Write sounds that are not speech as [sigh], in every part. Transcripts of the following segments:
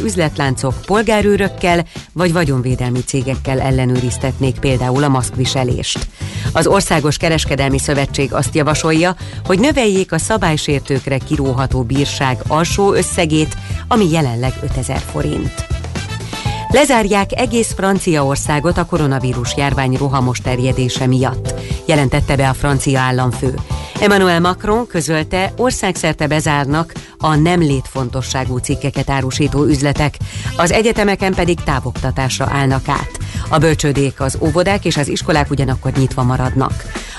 üzletláncok polgárőrökkel vagy vagyonvédelmi cégekkel ellenőriztetnék például a maszkviselést. Az Országos Kereskedelmi Szövetség azt javasolja, hogy növeljék a szabálysértőkre kiróható bírság alsó összegét, ami jelenleg 5000 forint. Lezárják egész Franciaországot a koronavírus járvány rohamos terjedése miatt, jelentette be a francia államfő. Emmanuel Macron közölte, országszerte bezárnak a nem létfontosságú cikkeket árusító üzletek, az egyetemeken pedig távoktatásra állnak át. A bölcsődék, az óvodák és az iskolák ugyanakkor nyitva maradnak.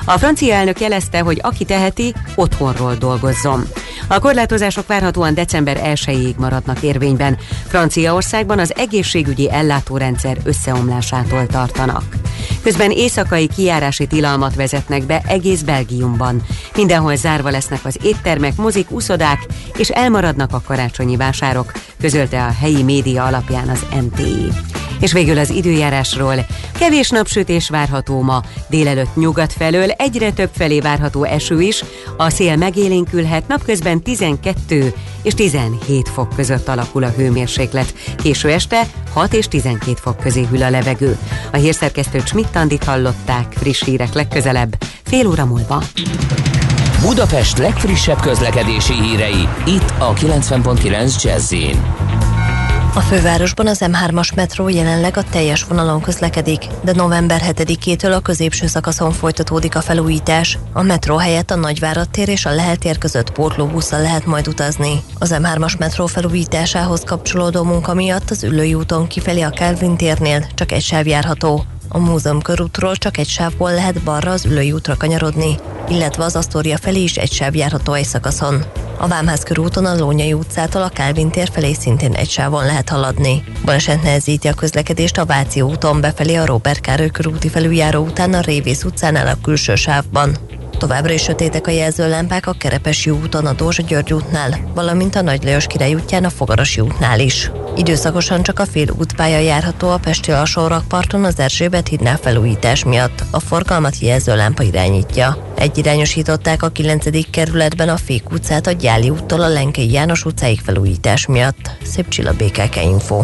A francia elnök jelezte, hogy aki teheti, otthonról dolgozzon. A korlátozások várhatóan december 1-ig maradnak érvényben. Franciaországban az egészségügyi ellátórendszer összeomlásától tartanak. Közben éjszakai kijárási tilalmat vezetnek be egész Belgiumban. Mindenhol zárva lesznek az éttermek, mozik, uszodák, és elmaradnak a karácsonyi vásárok, közölte a helyi média alapján az MTI. És végül az időjárásról. Kevés napsütés várható ma, délelőtt nyugat felől egyre több felé várható eső is, a szél megélénkülhet, napközben 12 és 17 fok között alakul a hőmérséklet. Késő este 6 és 12 fok közé hűl a levegő. A hírszerkesztő Schmidt-Tandit hallották, friss hírek legközelebb, fél óra múlva. Budapest legfrissebb közlekedési hírei, itt a 90.9 jazz a fővárosban az M3-as metró jelenleg a teljes vonalon közlekedik, de november 7-től a középső szakaszon folytatódik a felújítás. A metró helyett a Nagyvárad tér és a Lehel tér között pótlóbusszal lehet majd utazni. Az M3-as metró felújításához kapcsolódó munka miatt az Ülői úton kifelé a Kelvin térnél csak egy sáv járható. A múzeum körútról csak egy sávból lehet balra az Ülői útra kanyarodni, illetve az Asztória felé is egy sáv járható egy szakaszon. A Vámház körúton a Lónyai utcától a Kálvin tér felé szintén egy sávon lehet haladni. Baleset nehezíti a közlekedést a Váci úton befelé a Robert Károly körúti felüljáró után a Révész utcánál a külső sávban. Továbbra is sötétek a jelzőlámpák a Kerepesi úton a Dózsa György útnál, valamint a Nagy Lajos király útján a Fogarasi útnál is. Időszakosan csak a fél útpálya járható a Pesti alsórakparton az Erzsébet hídnál felújítás miatt. A forgalmat jelzőlámpa irányítja. Egyirányosították a 9. kerületben a Fék utcát a Gyáli úttól a Lenkei János utcáig felújítás miatt. Szép csilla Info.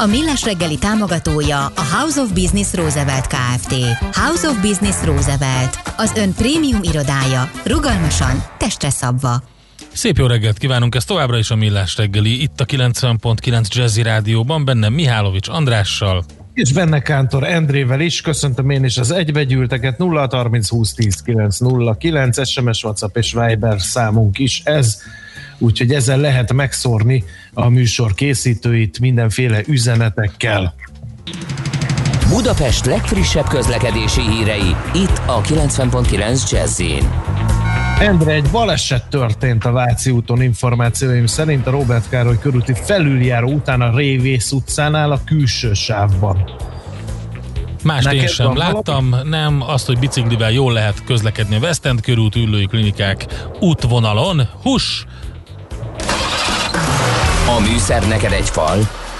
A Millás reggeli támogatója a House of Business Roosevelt Kft. House of Business Roosevelt, az ön prémium irodája, rugalmasan, testre szabva. Szép jó reggelt kívánunk, ez továbbra is a Millás reggeli, itt a 90.9 Jazzy Rádióban, bennem Mihálovics Andrással. És benne Kántor Endrével is, köszöntöm én is az egybegyűlteket 0 30 20 10 9 0 9 SMS, WhatsApp és Viber számunk is ez, úgyhogy ezzel lehet megszórni a műsor készítőit mindenféle üzenetekkel. Budapest legfrissebb közlekedési hírei, itt a 90.9 jazz Endre, egy baleset történt a Váci úton információim szerint a Robert Károly körúti felüljáró után a Révész utcánál a külső sávban. Neked én sem láttam, valami? nem azt, hogy biciklivel jól lehet közlekedni a West End körút ülői klinikák útvonalon. Hus! A műszer neked egy fal,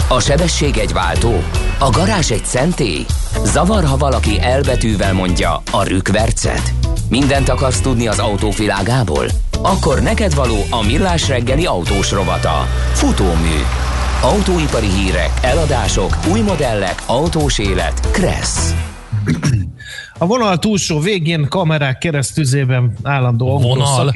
a sebesség egy váltó, a garázs egy szentély. Zavar, ha valaki elbetűvel mondja a rükvercet. Mindent akarsz tudni az autók világából? Akkor neked való a millás reggeli autós rovata. Futómű. Autóipari hírek, eladások, új modellek, autós élet. Kressz. A vonal túlsó végén kamerák keresztüzében állandó vonal.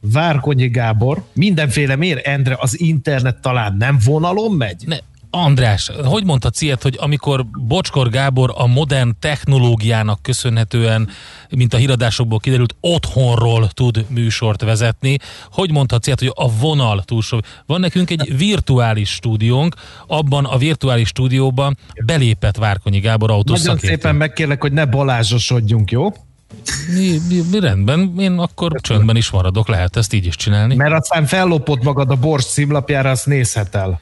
Várkonyi Gábor. Mindenféle mér, Endre, az internet talán nem vonalon megy? Ne, András, hogy mondta ilyet, hogy amikor Bocskor Gábor a modern technológiának köszönhetően, mint a híradásokból kiderült, otthonról tud műsort vezetni, hogy mondhatsz ilyet, hogy a vonal túlsó. Van nekünk egy virtuális stúdiónk, abban a virtuális stúdióban belépett Várkonyi Gábor autós Nagyon szépen megkérlek, hogy ne balázsosodjunk, jó? Mi, mi, mi rendben, én akkor Köszönöm. csöndben is maradok, lehet ezt így is csinálni. Mert aztán fellopott magad a Bors címlapjára, azt nézhetel.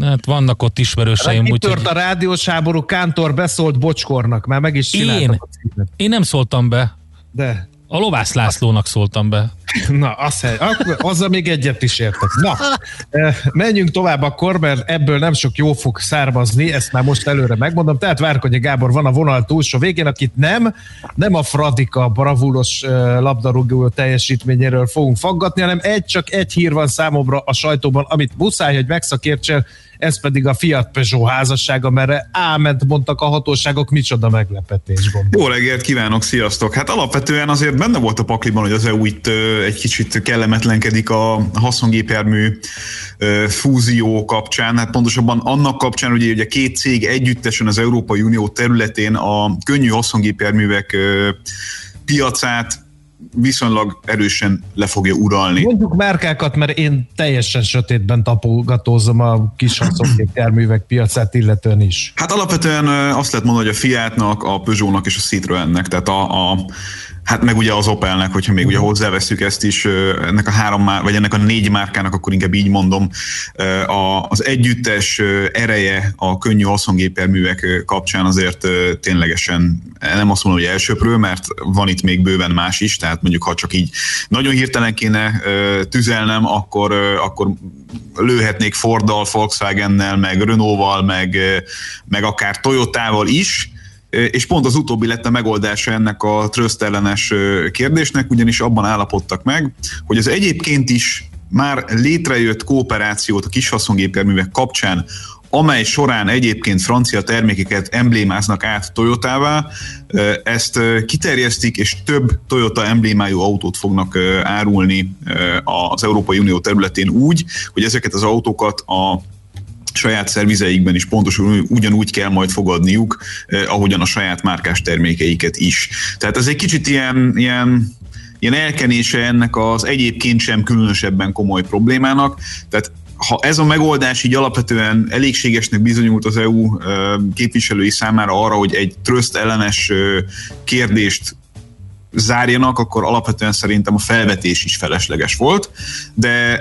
Hát vannak ott ismerőseim. Úgy, tört a rádiós háború, Kántor beszólt Bocskornak, már meg is csináltam én, a Én nem szóltam be. De. A Lovász Lászlónak szóltam be. Na, az, akkor, azzal még egyet is értek. Na, eh, menjünk tovább akkor, mert ebből nem sok jó fog származni, ezt már most előre megmondom. Tehát Várkonyi Gábor van a vonal túlsó végén, akit nem, nem a Fradika bravúros eh, labdarúgó teljesítményéről fogunk faggatni, hanem egy, csak egy hír van számomra a sajtóban, amit muszáj, hogy megszakértsél, ez pedig a Fiat Peugeot házassága, mert áment mondtak a hatóságok, micsoda meglepetés gondol. Jó reggelt kívánok, sziasztok! Hát alapvetően azért benne volt a pakliban, hogy az EU itt egy kicsit kellemetlenkedik a haszongépjármű fúzió kapcsán, hát pontosabban annak kapcsán, hogy ugye két cég együttesen az Európai Unió területén a könnyű haszongépjárművek piacát viszonylag erősen le fogja uralni. Mondjuk márkákat, mert én teljesen sötétben tapogatózom a kis járművek piacát illetően is. Hát alapvetően azt lehet mondani, hogy a Fiatnak, a Peugeotnak és a Citroennek, tehát a, a Hát meg ugye az Opelnek, hogyha még ugye mhm. hozzáveszünk ezt is, ennek a három, vagy ennek a négy márkának, akkor inkább így mondom, az együttes ereje a könnyű haszongépjárművek kapcsán azért ténylegesen nem azt mondom, hogy elsőprő, mert van itt még bőven más is, tehát mondjuk ha csak így nagyon hirtelen kéne tüzelnem, akkor, akkor lőhetnék Forddal, Volkswagennel, meg Renault-val, meg, meg akár Toyotával is, és pont az utóbbi lett a megoldása ennek a trösztellenes kérdésnek, ugyanis abban állapodtak meg, hogy az egyébként is már létrejött kooperációt a kishaszongépjárművek kapcsán, amely során egyébként francia termékeket emblémáznak át Toyotává, ezt kiterjesztik, és több Toyota emblémájú autót fognak árulni az Európai Unió területén úgy, hogy ezeket az autókat a saját szervizeikben is pontosan ugyanúgy kell majd fogadniuk, eh, ahogyan a saját márkás termékeiket is. Tehát ez egy kicsit ilyen, ilyen ilyen elkenése ennek az egyébként sem különösebben komoly problémának. Tehát ha ez a megoldás így alapvetően elégségesnek bizonyult az EU eh, képviselői számára arra, hogy egy tröszt ellenes eh, kérdést zárjanak, akkor alapvetően szerintem a felvetés is felesleges volt, de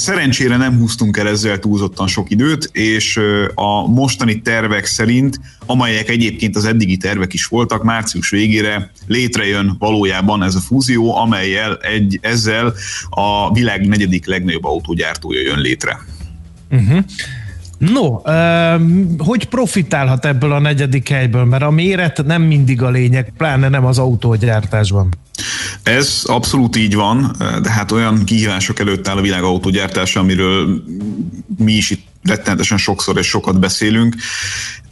Szerencsére nem húztunk el ezzel túlzottan sok időt, és a mostani tervek szerint, amelyek egyébként az eddigi tervek is voltak, március végére létrejön valójában ez a fúzió, amelyel egy, ezzel a világ negyedik legnagyobb autógyártója jön létre. Uh-huh. No, hogy profitálhat ebből a negyedik helyből? Mert a méret nem mindig a lényeg, pláne nem az autógyártásban. Ez abszolút így van, de hát olyan kihívások előtt áll a világ autógyártása, amiről mi is itt rettenetesen sokszor és sokat beszélünk,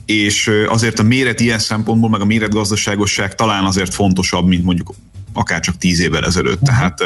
és azért a méret ilyen szempontból, meg a méretgazdaságosság talán azért fontosabb, mint mondjuk akár csak tíz évvel ezelőtt. Uh-huh. Tehát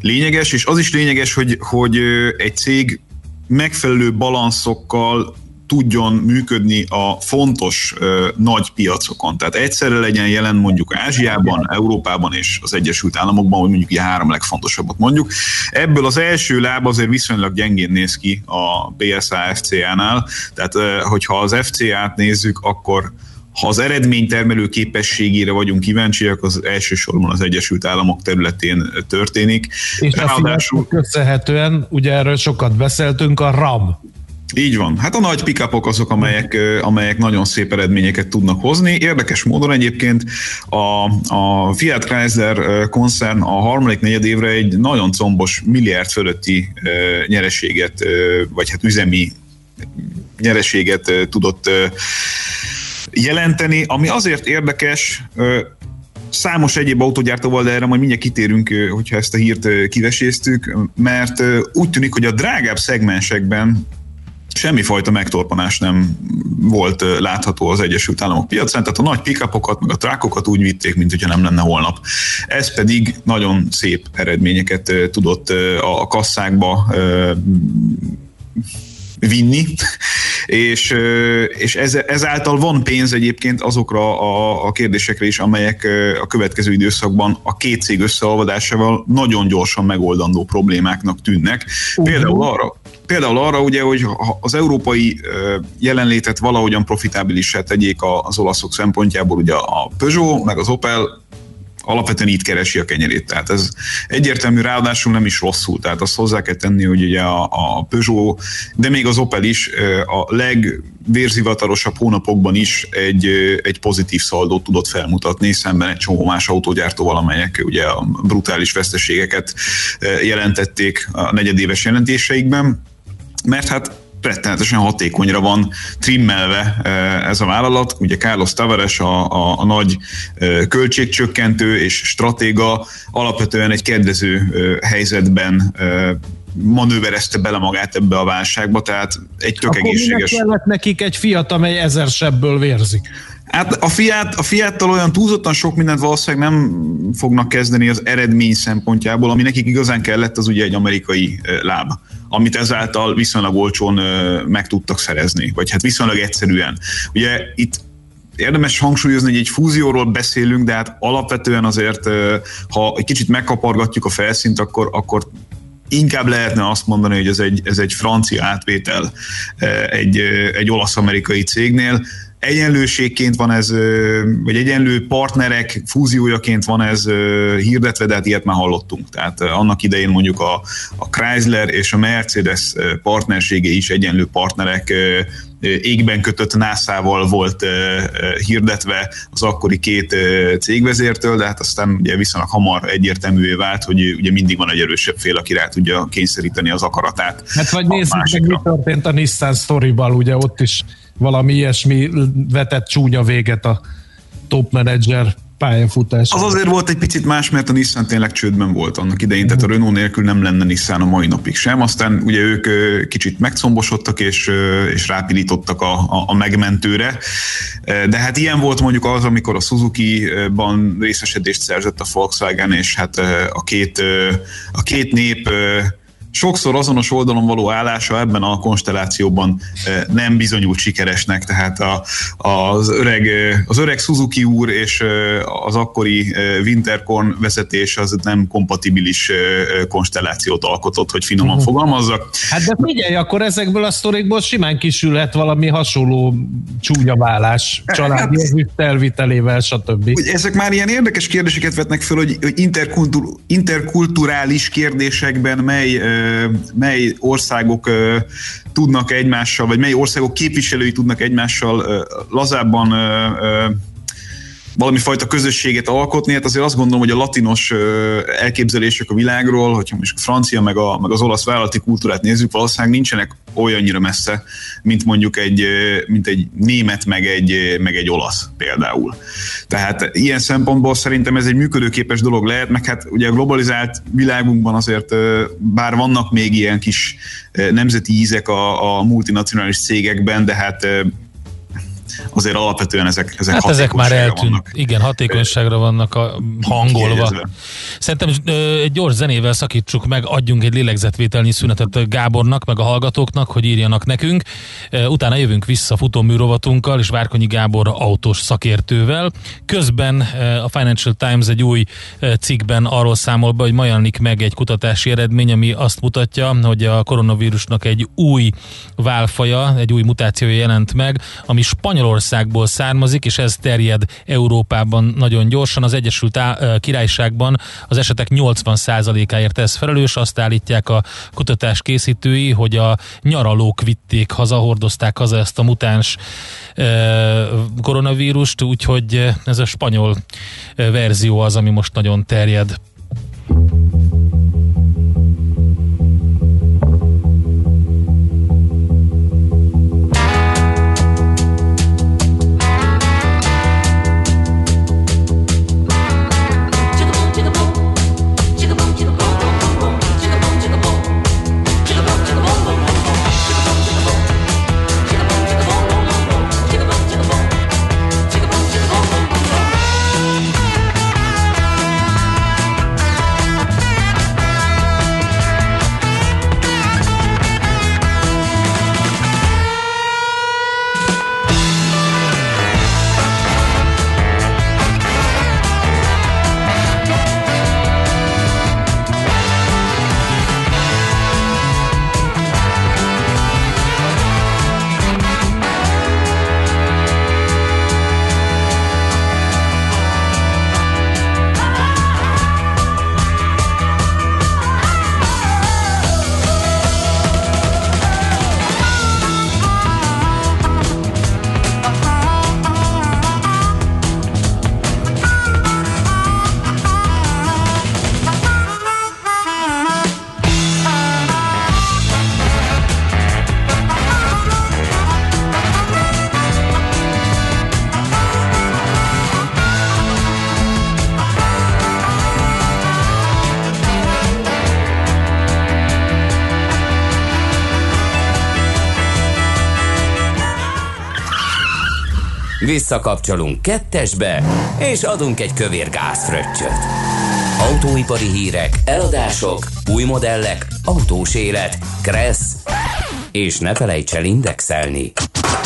lényeges, és az is lényeges, hogy, hogy egy cég megfelelő balanszokkal tudjon működni a fontos nagy piacokon. Tehát egyszerre legyen jelen mondjuk Ázsiában, Európában és az Egyesült Államokban, hogy mondjuk ilyen három legfontosabbat mondjuk. Ebből az első láb azért viszonylag gyengén néz ki a PSA FCA-nál, tehát hogyha az FCA-t nézzük, akkor ha az eredménytermelő képességére vagyunk kíváncsiak, az elsősorban az Egyesült Államok területén történik. És Ráadásul... köszönhetően, ugye erről sokat beszéltünk, a RAM így van. Hát a nagy pickupok azok, amelyek, amelyek nagyon szép eredményeket tudnak hozni. Érdekes módon egyébként a, a Fiat Chrysler koncern a harmadik negyed évre egy nagyon combos milliárd fölötti nyereséget, vagy hát üzemi nyereséget tudott jelenteni, ami azért érdekes, számos egyéb autógyártóval, de erre majd mindjárt kitérünk, hogyha ezt a hírt kiveséztük, mert úgy tűnik, hogy a drágább szegmensekben semmifajta megtorpanás nem volt látható az Egyesült Államok piacán, tehát a nagy pickupokat, meg a trákokat úgy vitték, mint hogyha nem lenne holnap. Ez pedig nagyon szép eredményeket tudott a kasszákba vinni, és, és ez, ezáltal van pénz egyébként azokra a, a kérdésekre is, amelyek a következő időszakban a két cég összeolvadásával nagyon gyorsan megoldandó problémáknak tűnnek. Uh-huh. Például arra, például arra ugye, hogy az európai jelenlétet valahogyan profitábilissá tegyék az olaszok szempontjából, ugye a Peugeot, meg az Opel alapvetően itt keresi a kenyerét. Tehát ez egyértelmű, ráadásul nem is rosszul. Tehát azt hozzá kell tenni, hogy ugye a, a Peugeot, de még az Opel is a legvérzivatarosabb hónapokban is egy, egy pozitív szaldót tudott felmutatni, szemben egy csomó más autógyártóval, amelyek ugye a brutális veszteségeket jelentették a negyedéves jelentéseikben. Mert hát rettenetesen hatékonyra van trimmelve eh, ez a vállalat. Ugye Carlos Tavares a, a, a nagy eh, költségcsökkentő és stratéga alapvetően egy kedvező eh, helyzetben manőverezte bele magát ebbe a válságba, tehát egy tök Akkor egészséges... kellett nekik egy fiat, amely ezer sebből vérzik? Hát a Fiat, a Fiattal olyan túlzottan sok mindent valószínűleg nem fognak kezdeni az eredmény szempontjából, ami nekik igazán kellett, az ugye egy amerikai láb amit ezáltal viszonylag olcsón meg tudtak szerezni, vagy hát viszonylag egyszerűen. Ugye itt érdemes hangsúlyozni, hogy egy fúzióról beszélünk, de hát alapvetően azért, ha egy kicsit megkapargatjuk a felszínt, akkor, akkor inkább lehetne azt mondani, hogy ez egy, ez egy francia átvétel egy, egy olasz-amerikai cégnél, egyenlőségként van ez, vagy egyenlő partnerek fúziójaként van ez hirdetve, de hát ilyet már hallottunk. Tehát annak idején mondjuk a, a Chrysler és a Mercedes partnersége is egyenlő partnerek égben kötött NASA-val volt hirdetve az akkori két cégvezértől, de hát aztán ugye viszonylag hamar egyértelművé vált, hogy ugye mindig van egy erősebb fél, aki rá tudja kényszeríteni az akaratát. Hát vagy nézzük meg, mi történt a Nissan sztorival, ugye ott is valami ilyesmi vetett csúnya véget a top manager pályafutás. Az azért volt egy picit más, mert a Nissan tényleg csődben volt annak idején, tehát a Renault nélkül nem lenne Nissan a mai napig sem. Aztán ugye ők kicsit megcombosodtak és, és rápilítottak a, a, a megmentőre. De hát ilyen volt mondjuk az, amikor a Suzuki-ban részesedést szerzett a Volkswagen, és hát a két, a két nép sokszor azonos oldalon való állása ebben a konstellációban eh, nem bizonyult sikeresnek, tehát a, az, öreg, eh, az öreg Suzuki úr és eh, az akkori Winterkorn vezetés az nem kompatibilis konstellációt alkotott, hogy finoman uh-huh. fogalmazzak. Hát de figyelj, akkor ezekből a sztorikból simán kisülhet valami hasonló csúnya vállás családi hát, elvitelével, stb. Ezek már ilyen érdekes kérdéseket vetnek föl, hogy interkultur, interkulturális kérdésekben mely mely országok tudnak egymással, vagy mely országok képviselői tudnak egymással lazábban valami fajta közösséget alkotni, hát azért azt gondolom, hogy a latinos elképzelések a világról, hogyha most a francia meg, a, meg az olasz vállalati kultúrát nézzük, valószínűleg nincsenek olyannyira messze, mint mondjuk egy, mint egy német meg egy, meg egy olasz például. Tehát ilyen szempontból szerintem ez egy működőképes dolog lehet, meg hát ugye a globalizált világunkban azért bár vannak még ilyen kis nemzeti ízek a, a multinacionális cégekben, de hát azért alapvetően ezek, ezek hát ezek már eltűnt. Vannak. Igen, hatékonyságra vannak a hangolva. Kiegyezve. Szerintem egy gyors zenével szakítsuk meg, adjunk egy lélegzetvételnyi szünetet Gábornak, meg a hallgatóknak, hogy írjanak nekünk. Utána jövünk vissza futóműrovatunkkal és Várkonyi Gábor autós szakértővel. Közben a Financial Times egy új cikkben arról számol be, hogy ma jelenik meg egy kutatási eredmény, ami azt mutatja, hogy a koronavírusnak egy új válfaja, egy új mutációja jelent meg, ami Spanyolországból származik, és ez terjed Európában nagyon gyorsan. Az Egyesült Királyságban az esetek 80%-áért ez felelős, azt állítják a kutatás készítői, hogy a nyaralók vitték haza, hordozták haza ezt a mutáns koronavírust, úgyhogy ez a spanyol verzió az, ami most nagyon terjed. Visszakapcsolunk kettesbe, és adunk egy kövér gázfröccsöt. Autóipari hírek, eladások, új modellek, autós élet, kressz, és ne felejts el indexelni.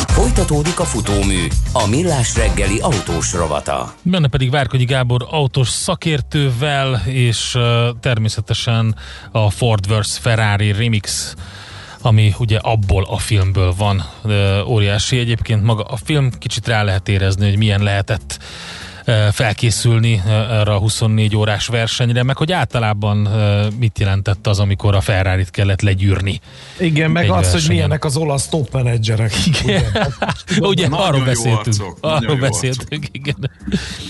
Folytatódik a futómű, a millás reggeli autós rovata. Benne pedig Várkonyi Gábor autós szakértővel, és uh, természetesen a Ford vs. Ferrari Remix ami ugye abból a filmből van óriási. Egyébként maga a film kicsit rá lehet érezni, hogy milyen lehetett felkészülni erre a 24 órás versenyre, meg hogy általában mit jelentett az, amikor a ferrari kellett legyűrni. Igen, meg az, versenyen. hogy milyenek az olasz top menedzserek. Igen. Ugye, [laughs] ugye arról beszéltünk. Arról beszéltünk, igen.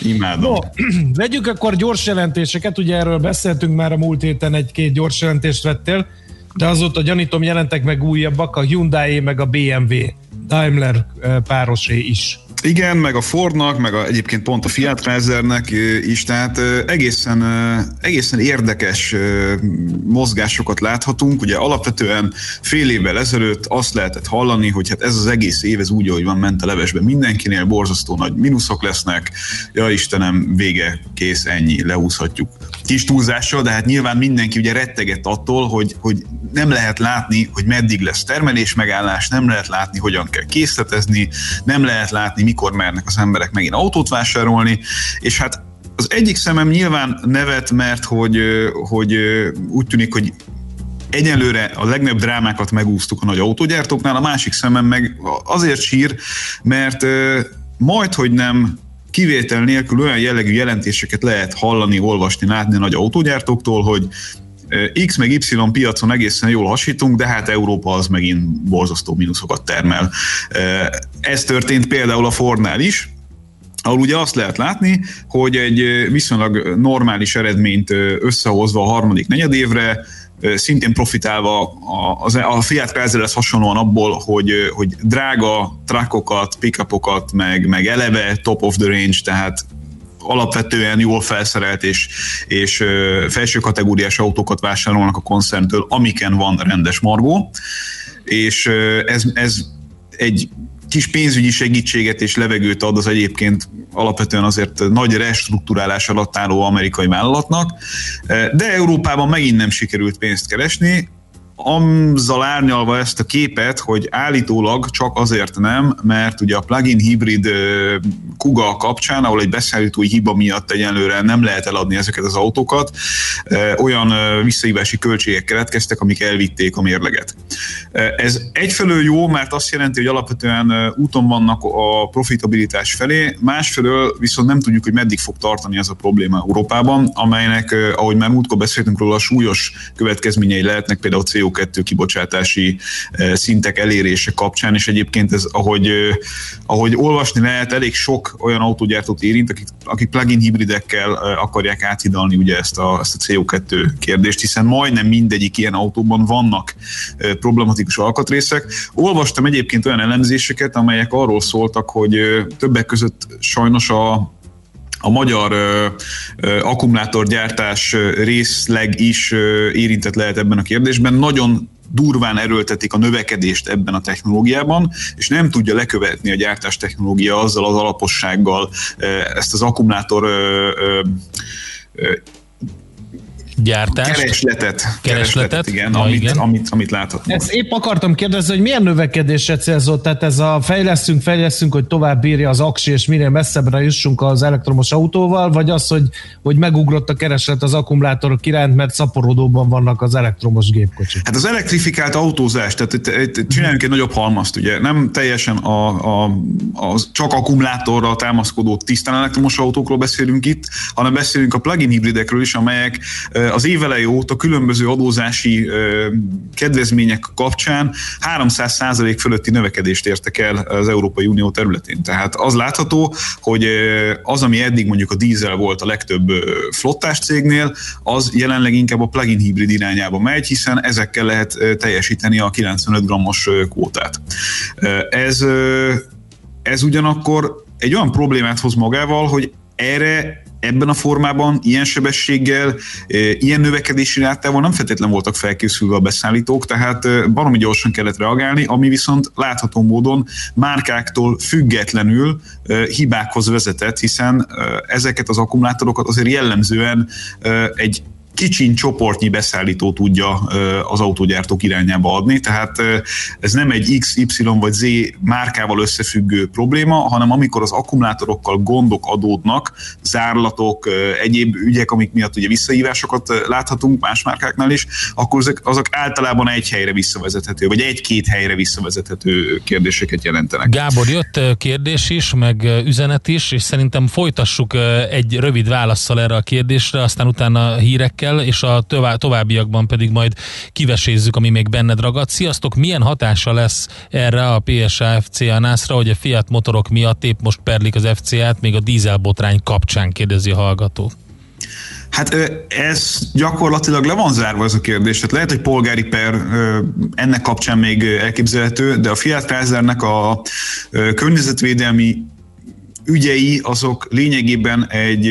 Imádom. No, [clears throat] vegyük akkor gyors jelentéseket, ugye erről beszéltünk már a múlt héten egy-két gyors jelentést vettél de azóta gyanítom jelentek meg újabbak, a Hyundai meg a BMW, Daimler párosé is. Igen, meg a Fordnak, meg a, egyébként pont a Fiat Chryslernek is, tehát egészen, egészen érdekes mozgásokat láthatunk. Ugye alapvetően fél évvel ezelőtt azt lehetett hallani, hogy hát ez az egész év, ez úgy, ahogy van, ment a levesbe mindenkinél, borzasztó nagy mínuszok lesznek, ja Istenem, vége, kész, ennyi, leúszhatjuk. Kis túlzással, de hát nyilván mindenki ugye rettegett attól, hogy, hogy nem lehet látni, hogy meddig lesz termelés megállás, nem lehet látni, hogyan kell készletezni, nem lehet látni, mikor mernek az emberek megint autót vásárolni, és hát az egyik szemem nyilván nevet, mert hogy, hogy úgy tűnik, hogy egyelőre a legnagyobb drámákat megúsztuk a nagy autógyártóknál, a másik szemem meg azért sír, mert majd, hogy nem kivétel nélkül olyan jellegű jelentéseket lehet hallani, olvasni, látni a nagy autógyártóktól, hogy X meg Y piacon egészen jól hasítunk, de hát Európa az megint borzasztó mínuszokat termel. Ez történt például a Fordnál is, ahol ugye azt lehet látni, hogy egy viszonylag normális eredményt összehozva a harmadik negyedévre, szintén profitálva a, a Fiat Chryslerhez hasonlóan abból, hogy, hogy drága truckokat, pickupokat, meg, meg eleve top of the range, tehát alapvetően jól felszerelt és, és felső kategóriás autókat vásárolnak a koncerntől, amiken van rendes margó, és ez, ez egy kis pénzügyi segítséget és levegőt ad az egyébként alapvetően azért nagy restruktúrálás alatt álló amerikai vállalatnak, de Európában megint nem sikerült pénzt keresni, azzal árnyalva ezt a képet, hogy állítólag csak azért nem, mert ugye a plugin hibrid Kuga kapcsán, ahol egy beszállítói hiba miatt egyenlőre nem lehet eladni ezeket az autókat, olyan visszahívási költségek keletkeztek, amik elvitték a mérleget. Ez egyfelől jó, mert azt jelenti, hogy alapvetően úton vannak a profitabilitás felé, másfelől viszont nem tudjuk, hogy meddig fog tartani ez a probléma Európában, amelynek, ahogy már múltkor beszéltünk róla, súlyos következményei lehetnek például CO CO2 kibocsátási eh, szintek elérése kapcsán, és egyébként ez, ahogy, eh, ahogy olvasni lehet, elég sok olyan autógyártót érint, akik, akik plug-in hibridekkel eh, akarják áthidalni ugye ezt a, ezt a CO2 kérdést, hiszen majdnem mindegyik ilyen autóban vannak problematikus alkatrészek. Olvastam egyébként olyan elemzéseket, amelyek arról szóltak, hogy többek között sajnos a a magyar ö, ö, akkumulátorgyártás részleg is ö, érintett lehet ebben a kérdésben. Nagyon durván erőltetik a növekedést ebben a technológiában, és nem tudja lekövetni a gyártás technológia azzal az alapossággal ezt az akkumulátor gyártás. Keresletet. Keresletet, keresletet igen, ja, amit, igen. Amit, amit láthatunk. Ezt épp akartam kérdezni, hogy milyen növekedésre célzott, tehát ez a fejlesztünk, fejlesztünk, hogy tovább bírja az aksi, és minél messzebbre jussunk az elektromos autóval, vagy az, hogy, hogy megugrott a kereslet az akkumulátorok iránt, mert szaporodóban vannak az elektromos gépkocsik. Hát az elektrifikált autózás, tehát itt, itt csináljunk egy nagyobb halmazt, ugye nem teljesen a, a, a csak akkumulátorra támaszkodó tisztán elektromos autókról beszélünk itt, hanem beszélünk a plug-in hibridekről is, amelyek az évelei óta különböző adózási kedvezmények kapcsán 300% fölötti növekedést értek el az Európai Unió területén. Tehát az látható, hogy az, ami eddig mondjuk a dízel volt a legtöbb flottás cégnél, az jelenleg inkább a plug-in hibrid irányába megy, hiszen ezekkel lehet teljesíteni a 95 grammos kvótát. Ez, ez ugyanakkor egy olyan problémát hoz magával, hogy erre ebben a formában, ilyen sebességgel, ilyen növekedési rátával nem feltétlen voltak felkészülve a beszállítók, tehát baromi gyorsan kellett reagálni, ami viszont látható módon márkáktól függetlenül hibákhoz vezetett, hiszen ezeket az akkumulátorokat azért jellemzően egy kicsin csoportnyi beszállító tudja az autógyártók irányába adni, tehát ez nem egy X, Y vagy Z márkával összefüggő probléma, hanem amikor az akkumulátorokkal gondok adódnak, zárlatok, egyéb ügyek, amik miatt ugye visszahívásokat láthatunk más márkáknál is, akkor azok, azok általában egy helyre visszavezethető, vagy egy-két helyre visszavezethető kérdéseket jelentenek. Gábor, jött kérdés is, meg üzenet is, és szerintem folytassuk egy rövid válaszsal erre a kérdésre, aztán utána hírekkel kell, és a továbbiakban pedig majd kivesézzük, ami még benned ragad. Sziasztok, milyen hatása lesz erre a PSA FCA nászra, hogy a Fiat motorok miatt épp most perlik az FCA-t, még a dízelbotrány kapcsán kérdezi a hallgató. Hát ez gyakorlatilag le van zárva ez a kérdés. Tehát lehet, hogy polgári per ennek kapcsán még elképzelhető, de a Fiat Chryslernek a környezetvédelmi ügyei azok lényegében egy,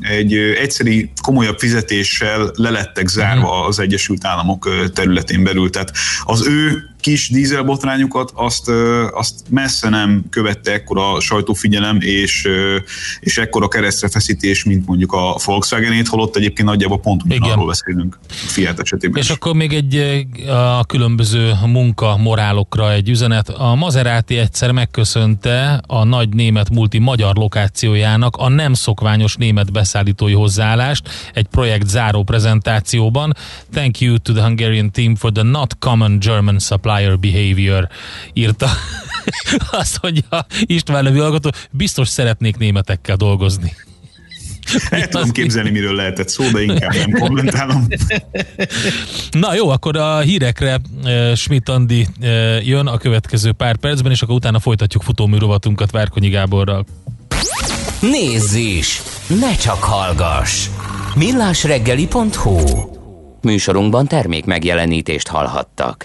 egy egyszeri komolyabb fizetéssel lelettek zárva mhm. az Egyesült Államok területén belül. Tehát az ő kis dízelbotrányukat, azt, azt messze nem követte ekkora sajtófigyelem és, és ekkora keresztrefeszítés, mint mondjuk a Volkswagen-ét, holott egyébként nagyjából pont arról beszélünk Fiat esetében. És is. akkor még egy a különböző munka morálokra egy üzenet. A Maserati egyszer megköszönte a nagy német multi magyar lokációjának a nem szokványos német beszállítói hozzáállást egy projekt záró prezentációban. Thank you to the Hungarian team for the not common German supply supplier behavior írta [laughs] azt, hogy a István nevű alkotó biztos szeretnék németekkel dolgozni. [laughs] El tudom képzelni, miről lehetett szó, de inkább nem kommentálom. [laughs] Na jó, akkor a hírekre Schmidt Andi jön a következő pár percben, és akkor utána folytatjuk futóműrovatunkat Várkonyi Gáborral. Nézz is! Ne csak hallgass! millásreggeli.hu Műsorunkban termék megjelenítést hallhattak.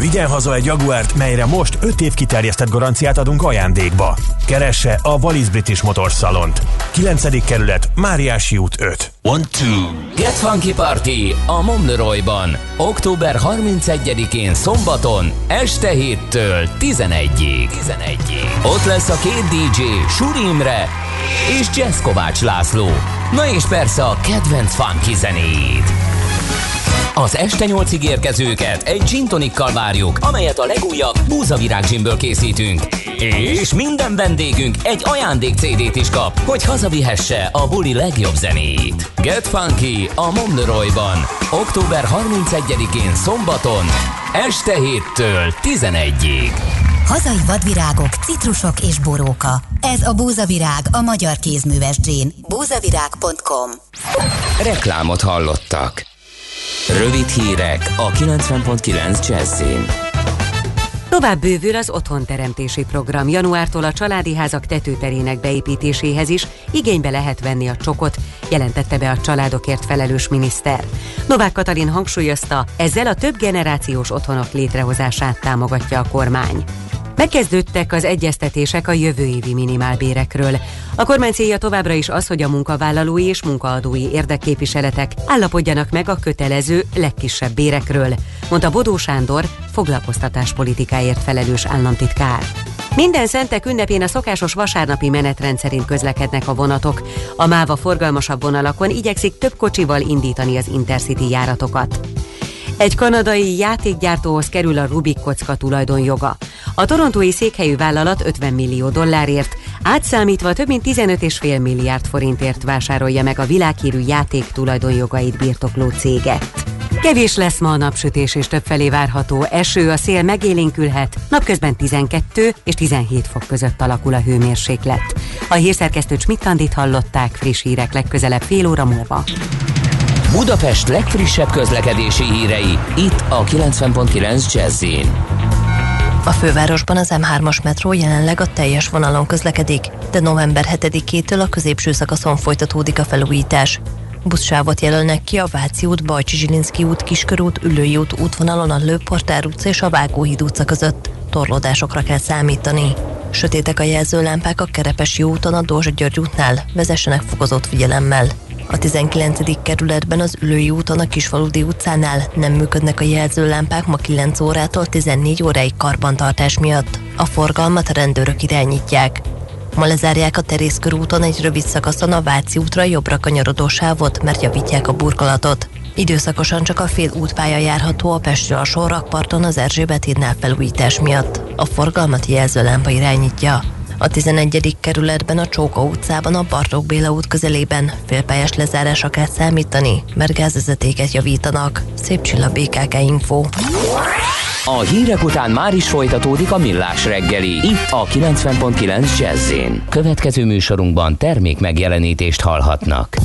Vigyen haza egy Jaguárt, melyre most 5 év kiterjesztett garanciát adunk ajándékba. Keresse a Wallis British Motors Salont. 9. kerület, Máriási út 5. One, two. Get Funky Party a Momleroyban. Október 31-én szombaton, este 7-től 11-ig. 11-ig. Ott lesz a két DJ, Suri Imre és Jazz Kovács László. Na és persze a kedvenc funky zenéid. Az este nyolcig érkezőket egy gin tonikkal várjuk, amelyet a legújabb búzavirág ginből készítünk. És minden vendégünk egy ajándék CD-t is kap, hogy hazavihesse a buli legjobb zenét. Get Funky a Momleroyban. Október 31-én szombaton, este 7-től 11-ig. Hazai vadvirágok, citrusok és boróka. Ez a búzavirág, a magyar kézműves gin. búzavirág.com Reklámot hallottak. Rövid hírek a 90.9 Jazzin. Tovább bővül az otthonteremtési program. Januártól a családi házak tetőterének beépítéséhez is igénybe lehet venni a csokot, jelentette be a családokért felelős miniszter. Novák Katalin hangsúlyozta, ezzel a több generációs otthonok létrehozását támogatja a kormány. Megkezdődtek az egyeztetések a jövő évi minimálbérekről. A kormány célja továbbra is az, hogy a munkavállalói és munkaadói érdekképviseletek állapodjanak meg a kötelező legkisebb bérekről, mondta Bodó Sándor, foglalkoztatáspolitikáért felelős államtitkár. Minden szentek ünnepén a szokásos vasárnapi menetrend szerint közlekednek a vonatok. A máva forgalmasabb vonalakon igyekszik több kocsival indítani az Intercity járatokat. Egy kanadai játékgyártóhoz kerül a Rubik kocka tulajdonjoga. A torontói székhelyű vállalat 50 millió dollárért, átszámítva több mint 15,5 milliárd forintért vásárolja meg a világhírű játék tulajdonjogait birtokló céget. Kevés lesz ma a napsütés és többfelé várható eső, a szél megélénkülhet, napközben 12 és 17 fok között alakul a hőmérséklet. A hírszerkesztő Csmittandit hallották friss hírek legközelebb fél óra múlva. Budapest legfrissebb közlekedési hírei, itt a 90.9 jazz A fővárosban az M3-as metró jelenleg a teljes vonalon közlekedik, de november 7-től a középső szakaszon folytatódik a felújítás. Buszsávot jelölnek ki a Váci út, Bajcsi Zsilinszki út, Kiskörút, Ülői út útvonalon a Lőportár utca és a Vágóhíd utca között. Torlódásokra kell számítani. Sötétek a jelzőlámpák a Kerepesi úton a Dózsa György útnál, vezessenek fokozott figyelemmel. A 19. kerületben az Ülői úton a Kisfaludi utcánál nem működnek a jelzőlámpák ma 9 órától 14 óráig karbantartás miatt. A forgalmat a rendőrök irányítják. Ma lezárják a Terészkörúton egy rövid szakaszon a Váci útra jobbra kanyarodó sávot, mert javítják a burkolatot. Időszakosan csak a fél útpálya járható a Pestről a Sorrakparton az Erzsébet hídnál felújítás miatt. A forgalmat jelzőlámpa irányítja. A 11. kerületben a Csóka utcában a Bartók Béla út közelében félpályás lezárásra kell számítani, mert gázvezetéket javítanak. Szép csilla BKK Info. A hírek után már is folytatódik a millás reggeli, itt a 90.9 jazz Következő műsorunkban termék megjelenítést hallhatnak.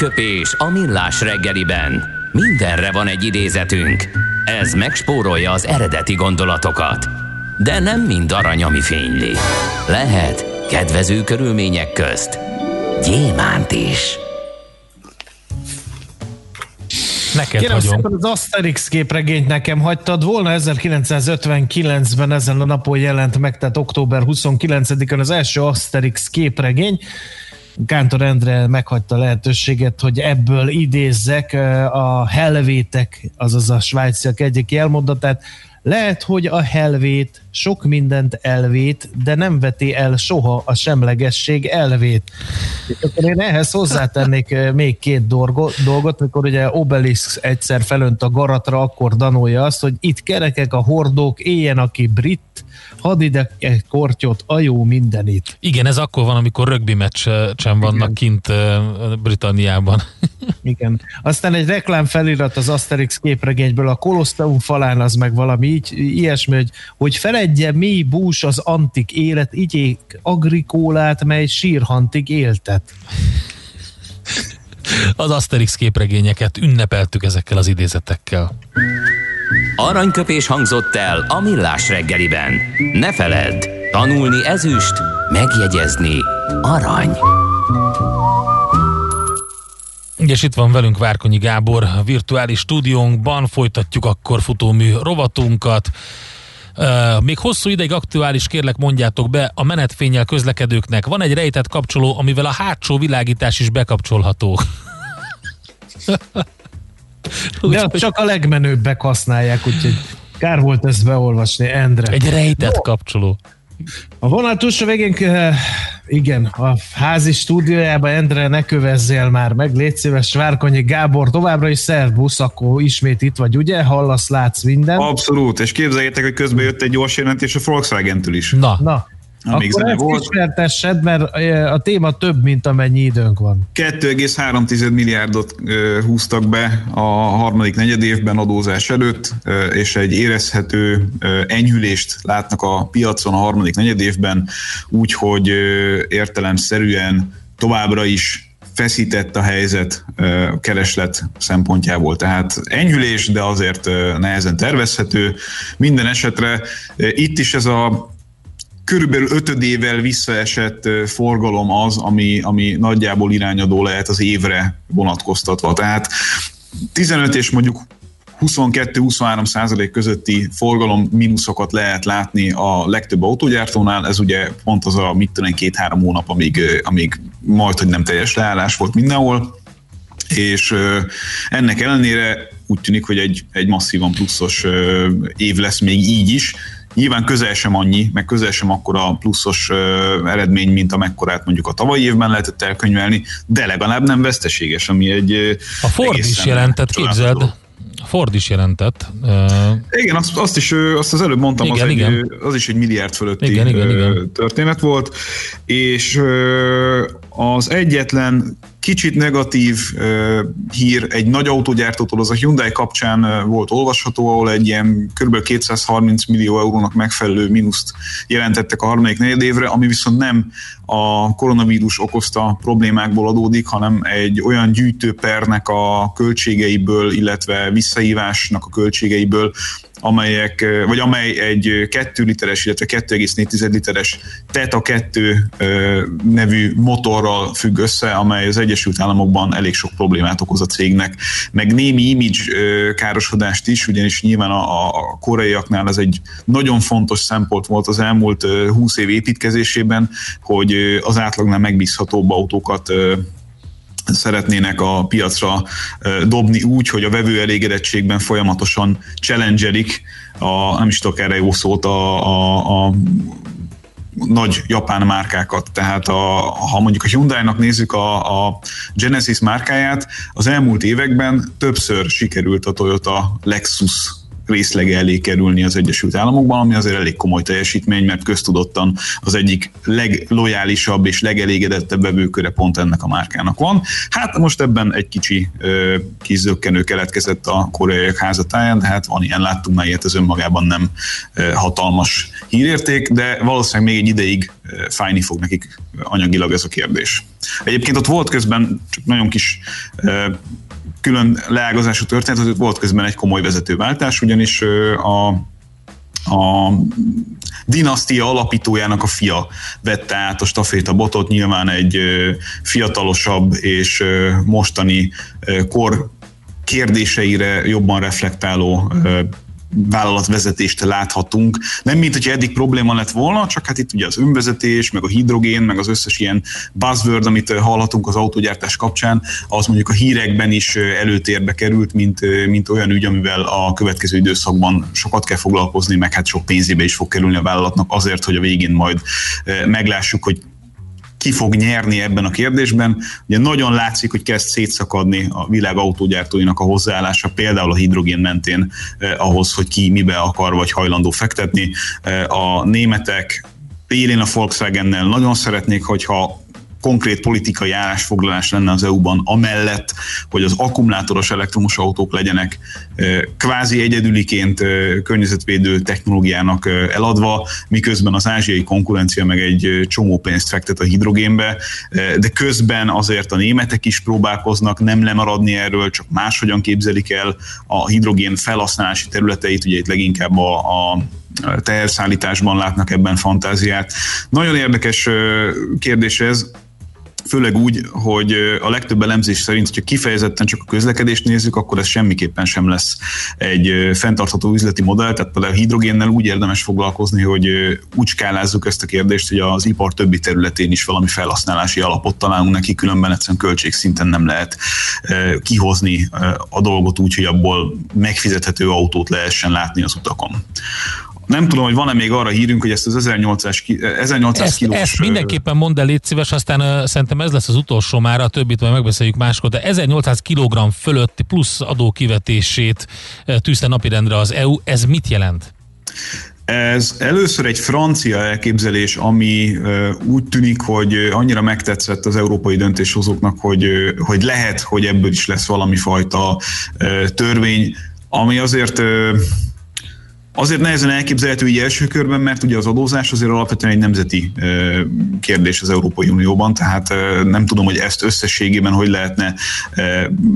Aranyköpés a millás reggeliben. Mindenre van egy idézetünk. Ez megspórolja az eredeti gondolatokat. De nem mind arany, ami fényli. Lehet kedvező körülmények közt gyémánt is. Neked Kérem hagyom. szépen az Asterix képregényt nekem hagytad volna, 1959-ben ezen a napon jelent meg, tehát október 29-án az első Asterix képregény. Kántor Endre meghagyta lehetőséget, hogy ebből idézzek a helvétek, azaz a svájciak egyik jelmondatát. Lehet, hogy a helvét sok mindent elvét, de nem veti el soha a semlegesség elvét. És akkor én ehhez hozzátennék még két dolgot, mikor ugye Obelix egyszer felönt a garatra, akkor danolja azt, hogy itt kerekek a hordók, éljen aki brit, hadd ide kortyot, a jó mindenit. Igen, ez akkor van, amikor rögbi meccsen vannak kint Britanniában. [laughs] Igen. Aztán egy reklám felirat az Asterix képregényből a Koloszteum falán az meg valami így, ilyesmi, hogy, hogy feledje mély bús az antik élet, igyék agrikólát, mely sírhantig éltet. Az Asterix képregényeket ünnepeltük ezekkel az idézetekkel. Aranyköpés hangzott el a millás reggeliben. Ne feledd, tanulni ezüst, megjegyezni arany. És itt van velünk Várkonyi Gábor a virtuális stúdiónkban, folytatjuk akkor futómű rovatunkat. Uh, még hosszú ideig aktuális, kérlek mondjátok be, a menetfényel közlekedőknek van egy rejtett kapcsoló, amivel a hátsó világítás is bekapcsolható. [laughs] De azt csak a legmenőbbek használják, úgyhogy kár volt ezt beolvasni, Endre. Egy rejtett kapcsoló. A vonal túlsó végén, eh, igen, a házi stúdiójában Endre, ne kövezzél már meg, légy szíves, Várkonyi Gábor, továbbra is szervusz, akkor ismét itt vagy, ugye? Hallasz, látsz minden? Abszolút, és képzeljétek, hogy közben jött egy gyors jelentés a Volkswagen-től is. Na, Na, Amíg akkor ezt volt. ismertessed, mert a téma több, mint amennyi időnk van. 2,3 milliárdot húztak be a harmadik negyedévben adózás előtt, és egy érezhető enyhülést látnak a piacon a harmadik negyedévben, úgyhogy ö, értelemszerűen továbbra is feszített a helyzet ö, kereslet szempontjából. Tehát enyhülés, de azért nehezen tervezhető. Minden esetre itt is ez a körülbelül ötödével visszaesett forgalom az, ami, ami nagyjából irányadó lehet az évre vonatkoztatva. Tehát 15 és mondjuk 22-23 százalék közötti forgalom mínuszokat lehet látni a legtöbb autógyártónál, ez ugye pont az a mit tudom, két-három hónap, amíg, amíg majd, hogy nem teljes leállás volt mindenhol, és ennek ellenére úgy tűnik, hogy egy, egy masszívan pluszos év lesz még így is. Nyilván közel sem annyi, meg közel sem akkora pluszos eredmény, mint amekkorát mondjuk a tavalyi évben lehetett elkönyvelni, de legalább nem veszteséges, ami egy A Ford is jelentett, képzeld. dolog. Ford is jelentett. Igen, azt, azt is, azt az előbb mondtam, Igen, az, egy, igen. ö, az is egy milliárd fölötti Igen, igen, igen. történet volt, és az egyetlen kicsit negatív hír egy nagy autógyártótól, az a Hyundai kapcsán volt olvasható, ahol egy ilyen kb. 230 millió eurónak megfelelő mínuszt jelentettek a harmadik negyedévre, ami viszont nem a koronavírus okozta problémákból adódik, hanem egy olyan gyűjtőpernek a költségeiből, illetve visszahívásnak a költségeiből, amelyek, vagy amely egy 2 literes, illetve 2,4 literes Teta 2 ö, nevű motorral függ össze, amely az Egyesült Államokban elég sok problémát okoz a cégnek, meg némi image károsodást is, ugyanis nyilván a, a koreaiaknál ez egy nagyon fontos szempont volt az elmúlt ö, 20 év építkezésében, hogy az átlagnál megbízhatóbb autókat szeretnének a piacra dobni úgy, hogy a vevő elégedettségben folyamatosan challengelik a, nem is tudok erre jó szót, a, a, a nagy japán márkákat. Tehát a, ha mondjuk a Hyundai-nak nézzük a, a Genesis márkáját, az elmúlt években többször sikerült a Toyota Lexus részlege elé kerülni az Egyesült Államokban, ami azért elég komoly teljesítmény, mert köztudottan az egyik leglojálisabb és legelégedettebb vevőköre pont ennek a márkának van. Hát most ebben egy kicsi ö, keletkezett a koreaiak házatáján, de hát van ilyen, láttunk már ilyet, ez önmagában nem hatalmas hírérték, de valószínűleg még egy ideig fájni fog nekik anyagilag ez a kérdés. Egyébként ott volt közben csak nagyon kis külön leágazású történet, hogy volt közben egy komoly vezetőváltás, ugyanis a, a dinasztia alapítójának a fia vette át a staféta botot, nyilván egy fiatalosabb és mostani kor kérdéseire jobban reflektáló vállalatvezetést láthatunk. Nem mint, hogy eddig probléma lett volna, csak hát itt ugye az önvezetés, meg a hidrogén, meg az összes ilyen buzzword, amit hallhatunk az autógyártás kapcsán, az mondjuk a hírekben is előtérbe került, mint, mint olyan ügy, amivel a következő időszakban sokat kell foglalkozni, meg hát sok pénzébe is fog kerülni a vállalatnak azért, hogy a végén majd meglássuk, hogy ki fog nyerni ebben a kérdésben. Ugye nagyon látszik, hogy kezd szétszakadni a világ autógyártóinak a hozzáállása, például a hidrogén mentén eh, ahhoz, hogy ki mibe akar vagy hajlandó fektetni. Eh, a németek élén a Volkswagennel nagyon szeretnék, hogyha konkrét politikai állásfoglalás lenne az EU-ban amellett, hogy az akkumulátoros elektromos autók legyenek kvázi egyedüliként környezetvédő technológiának eladva, miközben az ázsiai konkurencia meg egy csomó pénzt fektet a hidrogénbe, de közben azért a németek is próbálkoznak nem lemaradni erről, csak máshogyan képzelik el a hidrogén felhasználási területeit, ugye itt leginkább a, a teherszállításban látnak ebben fantáziát. Nagyon érdekes kérdés ez, főleg úgy, hogy a legtöbb elemzés szerint, hogyha kifejezetten csak a közlekedést nézzük, akkor ez semmiképpen sem lesz egy fenntartható üzleti modell, tehát például hidrogénnel úgy érdemes foglalkozni, hogy úgy skálázzuk ezt a kérdést, hogy az ipar többi területén is valami felhasználási alapot találunk neki, különben egyszerűen költségszinten nem lehet kihozni a dolgot úgy, hogy abból megfizethető autót lehessen látni az utakon. Nem tudom, hogy van-e még arra hírünk, hogy ezt az 1800, 1800 ezt, kilós... Ezt mindenképpen mondd el, légy szíves, aztán uh, szerintem ez lesz az utolsó már, a többit majd megbeszéljük máskor, de 1800 kg fölötti plusz adó kivetését uh, tűzte napirendre az EU, ez mit jelent? Ez először egy francia elképzelés, ami úgy tűnik, hogy annyira megtetszett az európai döntéshozóknak, hogy, hogy lehet, hogy ebből is lesz valami fajta törvény, ami azért azért nehezen elképzelhető így első körben, mert ugye az adózás azért alapvetően egy nemzeti kérdés az Európai Unióban, tehát nem tudom, hogy ezt összességében hogy lehetne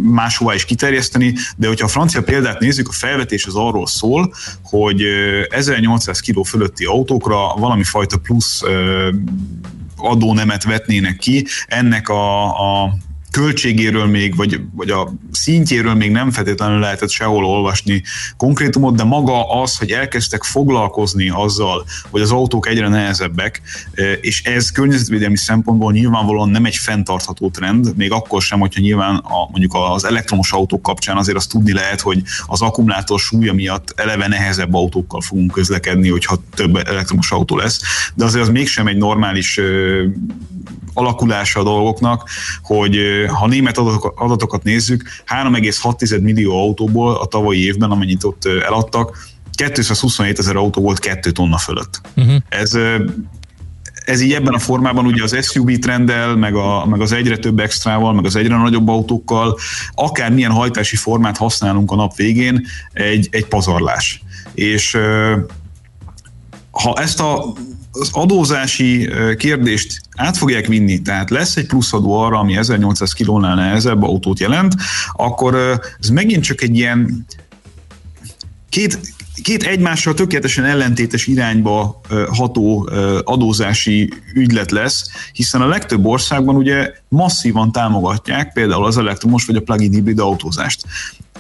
máshová is kiterjeszteni, de hogyha a francia példát nézzük, a felvetés az arról szól, hogy ö, 1800 kg fölötti autókra valami fajta plusz adónemet vetnének ki, ennek a, a költségéről még, vagy, vagy a szintjéről még nem feltétlenül lehetett sehol olvasni konkrétumot, de maga az, hogy elkezdtek foglalkozni azzal, hogy az autók egyre nehezebbek, eh, és ez környezetvédelmi szempontból nyilvánvalóan nem egy fenntartható trend, még akkor sem, hogyha nyilván a, mondjuk az elektromos autók kapcsán azért azt tudni lehet, hogy az akkumulátor súlya miatt eleve nehezebb autókkal fogunk közlekedni, hogyha több elektromos autó lesz, de azért az mégsem egy normális eh, alakulása a dolgoknak, hogy eh, ha német adatokat nézzük, 3,6 millió autóból a tavalyi évben, amennyit ott eladtak, 227 ezer autó volt 2 tonna fölött. Uh-huh. Ez ez így ebben a formában ugye az SUV trenddel, meg, a, meg az egyre több extrával, meg az egyre nagyobb autókkal, akár milyen hajtási formát használunk a nap végén, egy, egy pazarlás. És ha ezt a az adózási kérdést át fogják vinni, tehát lesz egy pluszadó arra, ami 1800 kilónál nehezebb autót jelent, akkor ez megint csak egy ilyen két, két egymással tökéletesen ellentétes irányba ható adózási ügylet lesz, hiszen a legtöbb országban ugye masszívan támogatják például az elektromos vagy a plug-in hibrid autózást.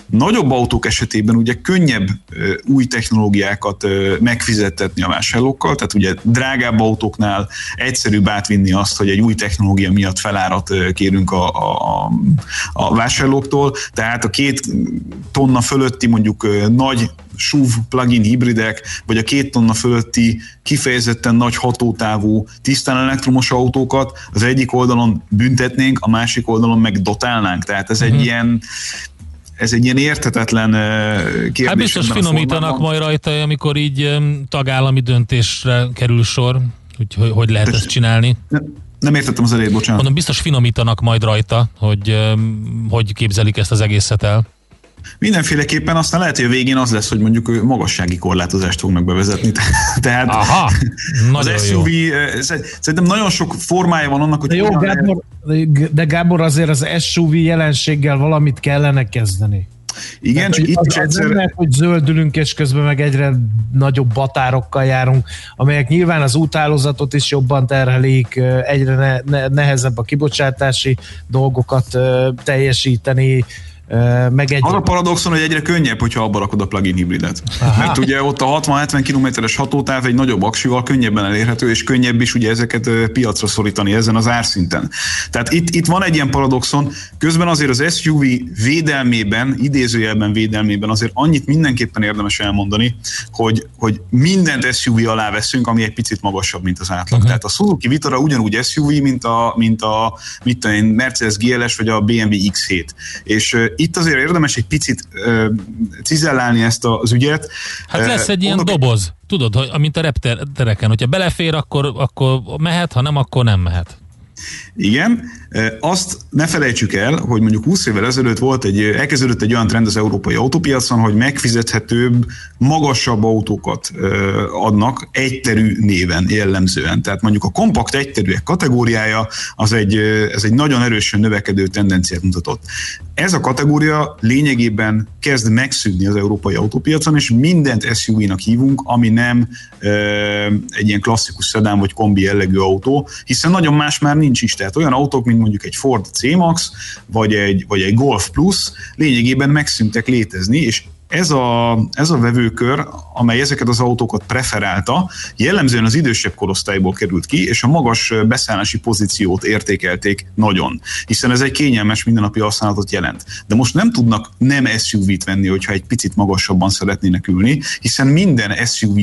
Nagyobb autók esetében ugye könnyebb új technológiákat megfizettetni a vásárlókkal, tehát ugye drágább autóknál egyszerűbb átvinni azt, hogy egy új technológia miatt felárat kérünk a, a, a vásárlóktól, tehát a két tonna fölötti mondjuk nagy SUV plug-in hibridek, vagy a két tonna fölötti kifejezetten nagy hatótávú, tisztán elektromos autókat az egyik oldalon büntetnénk, a másik oldalon meg dotálnánk. Tehát ez egy uh-huh. ilyen ez egy ilyen értetetlen kérdés. Hát biztos finomítanak majd rajta, amikor így tagállami döntésre kerül sor, hogy hogy lehet ezt csinálni. Nem értettem az elét, bocsánat. Mondom, biztos finomítanak majd rajta, hogy hogy képzelik ezt az egészet el. Mindenféleképpen aztán lehet, hogy a végén az lesz, hogy mondjuk magassági korlátozást fognak bevezetni. [laughs] Tehát Aha, [laughs] az SUV, szerintem nagyon sok formája van annak, hogy... De jó, Gábor, de Gábor azért az SUV jelenséggel valamit kellene kezdeni. Igen, Tehát, csak itt az, is egyszer... Nem lehet, hogy zöldülünk, és közben meg egyre nagyobb batárokkal járunk, amelyek nyilván az úthálózatot is jobban terhelik, egyre ne, ne, nehezebb a kibocsátási dolgokat teljesíteni, meg egy... Az a paradoxon, hogy egyre könnyebb, hogyha abba rakod a plug-in hibridet. Aha. Mert ugye ott a 60-70 kilométeres hatótáv egy nagyobb aksival könnyebben elérhető, és könnyebb is ugye ezeket piacra szorítani ezen az árszinten. Tehát itt, itt van egy ilyen paradoxon, közben azért az SUV védelmében, idézőjelben védelmében azért annyit mindenképpen érdemes elmondani, hogy, hogy mindent SUV alá veszünk, ami egy picit magasabb, mint az átlag. Uh-huh. Tehát a Suzuki Vitara ugyanúgy SUV, mint a, mint a mit tudom Mercedes GLS vagy a BMW X7. És itt azért érdemes egy picit uh, cizellálni ezt az ügyet. Hát lesz egy ilyen Mondok, doboz, tudod, hogy, mint a reptereken, hogyha belefér, akkor, akkor mehet, ha nem, akkor nem mehet. Igen, azt ne felejtsük el, hogy mondjuk 20 évvel ezelőtt volt egy, elkezdődött egy olyan trend az európai autópiacon, hogy megfizethetőbb, magasabb autókat adnak egyterű néven jellemzően. Tehát mondjuk a kompakt egyterűek kategóriája az egy, ez egy nagyon erősen növekedő tendenciát mutatott. Ez a kategória lényegében kezd megszűnni az európai autópiacon, és mindent SUV-nak hívunk, ami nem egy ilyen klasszikus szedán vagy kombi jellegű autó, hiszen nagyon más már nincs is. Tehát olyan autók, mint mondjuk egy Ford C-Max, vagy egy, vagy egy Golf Plus lényegében megszűntek létezni, és ez a, ez a vevőkör, amely ezeket az autókat preferálta, jellemzően az idősebb korosztályból került ki, és a magas beszállási pozíciót értékelték nagyon, hiszen ez egy kényelmes mindennapi használatot jelent. De most nem tudnak nem SUV-t venni, hogyha egy picit magasabban szeretnének ülni, hiszen minden SUV,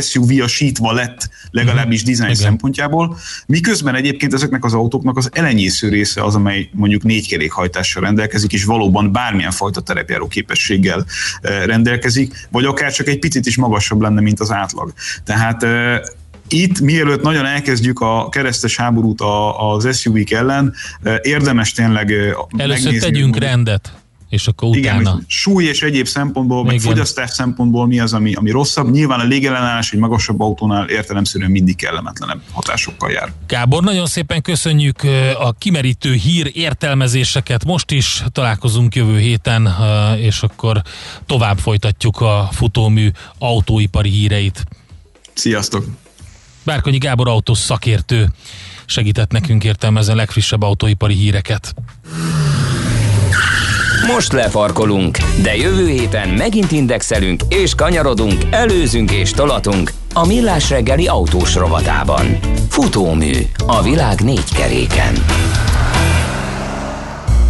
SUV-asítva lett legalábbis mhm. dizájn szempontjából, miközben egyébként ezeknek az autóknak az elenyésző része az, amely mondjuk négy kerékhajtással rendelkezik, és valóban bármilyen fajta terepjáró képességgel rendelkezik, vagy akár csak egy picit is magasabb lenne, mint az átlag. Tehát itt, mielőtt nagyon elkezdjük a keresztes háborút az SUV-k ellen, érdemes tényleg Először megnézni, tegyünk rendet és akkor Igen, utána... hogy súly és egyéb szempontból, meg Igen. fogyasztás szempontból mi az, ami, ami rosszabb. Nyilván a légellenállás egy magasabb autónál értelemszerűen mindig kellemetlenebb hatásokkal jár. Gábor, nagyon szépen köszönjük a kimerítő hír értelmezéseket. Most is találkozunk jövő héten, és akkor tovább folytatjuk a futómű autóipari híreit. Sziasztok! Bárkonyi Gábor autós szakértő segített nekünk értelmezni a legfrissebb autóipari híreket. Most lefarkolunk, de jövő héten megint indexelünk és kanyarodunk, előzünk és tolatunk a Millás reggeli autós rovatában. Futómű a világ négy keréken.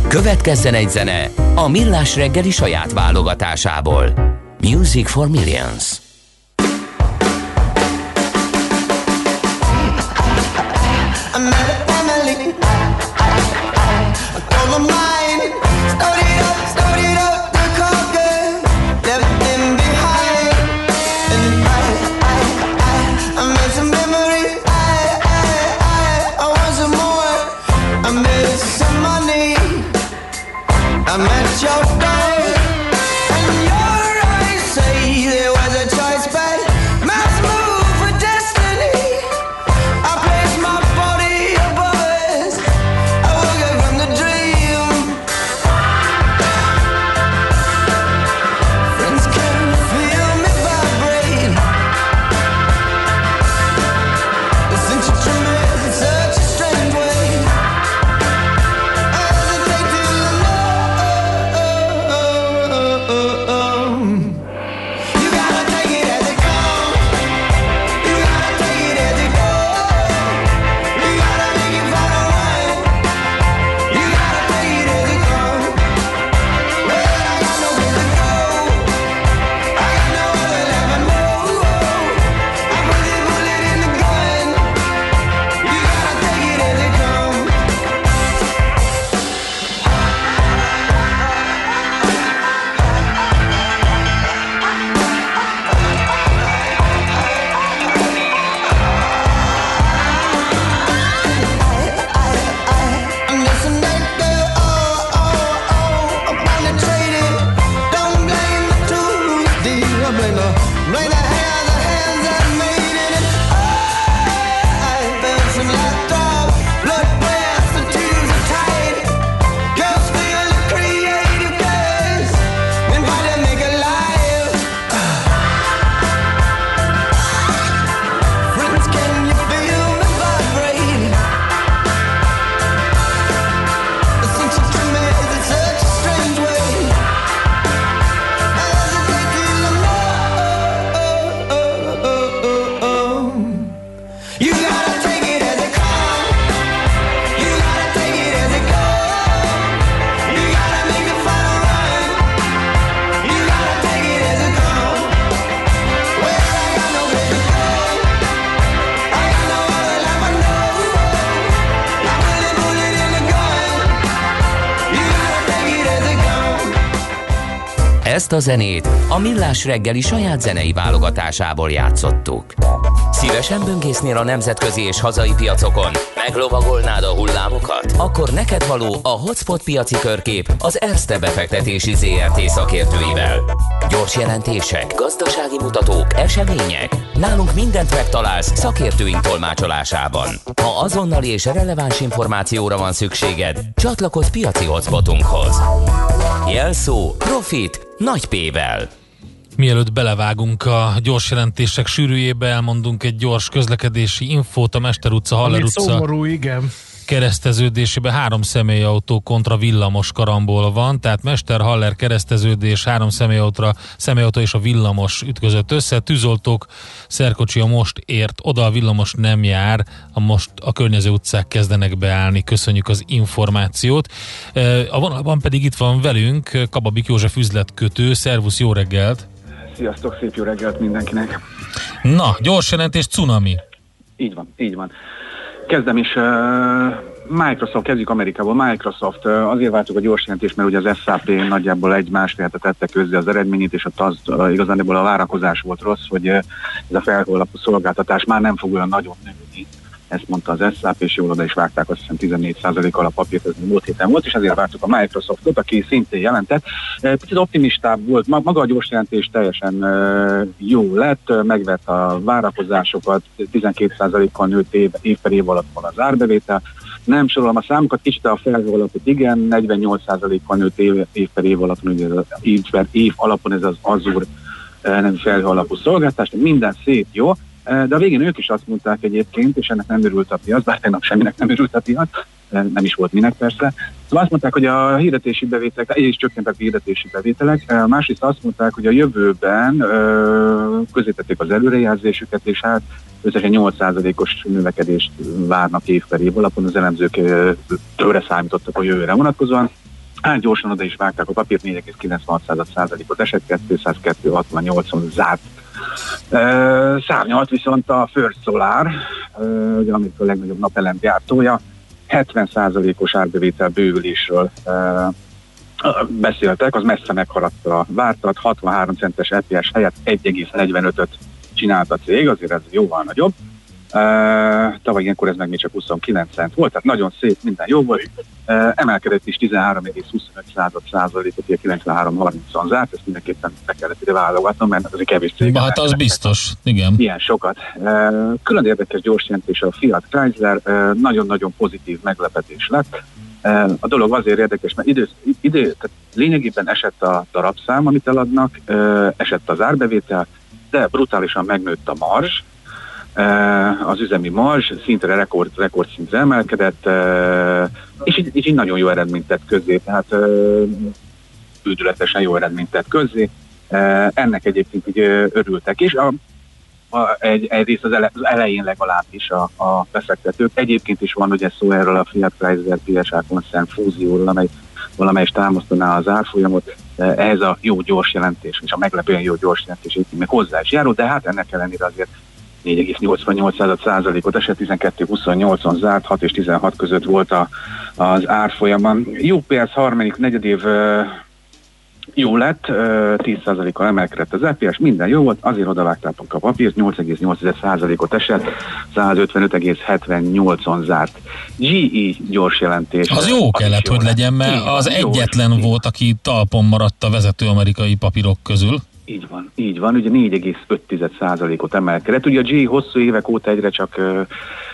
Következzen egy zene a Millás reggeli saját válogatásából. Music for Millions. I met a family. I told my mind, start I Ezt a zenét a Millás reggeli saját zenei válogatásából játszottuk. Szívesen böngésznél a nemzetközi és hazai piacokon? Meglovagolnád a hullámokat? Akkor neked való a Hotspot piaci körkép az Erste befektetési ZRT szakértőivel. Gyors jelentések, gazdasági mutatók, események. Nálunk mindent megtalálsz szakértőink tolmácsolásában. Ha azonnali és releváns információra van szükséged, csatlakozz piaci hotspotunkhoz. Jelszó Profit nagy P-vel. Mielőtt belevágunk a gyors jelentések sűrűjébe, elmondunk egy gyors közlekedési infót a Mester utca, Haller utca szomorú, igen. Kereszteződésében három személyautó kontra villamos karambol van, tehát Mester Haller kereszteződés, három személyautóra, személyautó és a villamos ütközött össze, tűzoltók, szerkocsi a most ért, oda a villamos nem jár, a most a környező utcák kezdenek beállni, köszönjük az információt. E, A vonalban pedig itt van velünk Kababik József üzletkötő, szervusz, jó reggelt! Sziasztok, szép jó reggelt mindenkinek. Na, gyors jelentés, cunami. Így van, így van. Kezdem is, uh, Microsoft, kezdjük Amerikából. Microsoft, uh, azért váltuk a gyors jelentést, mert ugye az SAP nagyjából egy másfél hetet tette közzé az eredményét, és ott az uh, igazából a várakozás volt rossz, hogy ez a felhőlapú szolgáltatás már nem fog olyan nagyon nőni ezt mondta az SAP, és jól oda is vágták, azt hiszem 14%-kal a papírt, ez múlt héten volt, és ezért vártuk a Microsoftot, aki szintén jelentett. E, Picit optimistább volt, Ma- maga a gyors jelentés teljesen e, jó lett, e, megvett a várakozásokat, 12%-kal nőtt év, év per év alatt van az árbevétel, nem sorolom a számokat, kicsit a felhő alapot igen, 48%-kal nőtt év, év per év alapon, ez az év év alapon ez az Azure eh, nevű felhő alapú szolgáltatás, tehát minden szép jó, Eh, de a végén ők is azt mondták egyébként, és ennek nem örült a piac, bár tegnap semminek nem örült a piac, nem is volt minek persze. Szóval azt mondták, hogy a hirdetési bevételek, is csökkentek a hirdetési bevételek, másrészt azt mondták, hogy a jövőben közétették az előrejelzésüket, és hát összesen 8%-os növekedést várnak év per év alapon, az elemzők tőre számítottak a jövőre vonatkozóan. Hát gyorsan oda is vágták a papírt, 4,96%-ot esett, 202,68-on zárt. Szárnyalt viszont a First Solar, ugye Amerika a legnagyobb napelem gyártója, 70%-os árbevétel bővülésről beszéltek, az messze meghaladta a vártat, 63 centes EPS helyett 1,45-öt csinált a cég, azért ez jóval nagyobb. Tavaly ilyenkor ez meg még csak 29 cent volt, tehát nagyon szép, minden jó volt. Emelkedett is 13,25 százalékot, ugye 93-30-on zárt, ezt mindenképpen be kellett ide válogatnom, mert az egy kevés cég. Hát az biztos, igen. Ilyen sokat. Külön érdekes gyors jelentés a Fiat Chrysler, nagyon-nagyon pozitív meglepetés lett. A dolog azért érdekes, mert idő, idő tehát lényegében esett a darabszám, amit eladnak, esett az árbevétel, de brutálisan megnőtt a marzs, az üzemi marzs szintre rekord, rekord szintre emelkedett, eh, és így, így nagyon jó eredményt tett közzé, tehát eh, üdületesen jó eredményt tett közzé. Eh, Ennek egyébként így örültek, és a, a, egy, egyrészt az, ele, az elején legalábbis a, a befektetők. Egyébként is van ugye szó erről a Fiat Chrysler PSA koncern fúzióról, amely valamelyest támasztaná az árfolyamot. Eh, Ehhez a jó gyors jelentés, és a meglepően jó gyors jelentés még hozzá is járul, de hát ennek ellenére azért 4,88%-ot esett, 12-28-on zárt, 6 és 16 között volt a, az árfolyama. UPS harmadik negyedév jó lett, ö, 10%-kal emelkedett az EPS, minden jó volt, azért odavágtátok a papírt, 8,8%-ot esett, 155,78-on zárt. GE gyors jelentés. Az jó kellett, hogy legyen, mert van, az jó, egyetlen volt, aki talpon maradt a vezető amerikai papírok közül. Így van, így van, ugye 4,5%-ot emelkedett. Ugye a G hosszú évek óta egyre csak,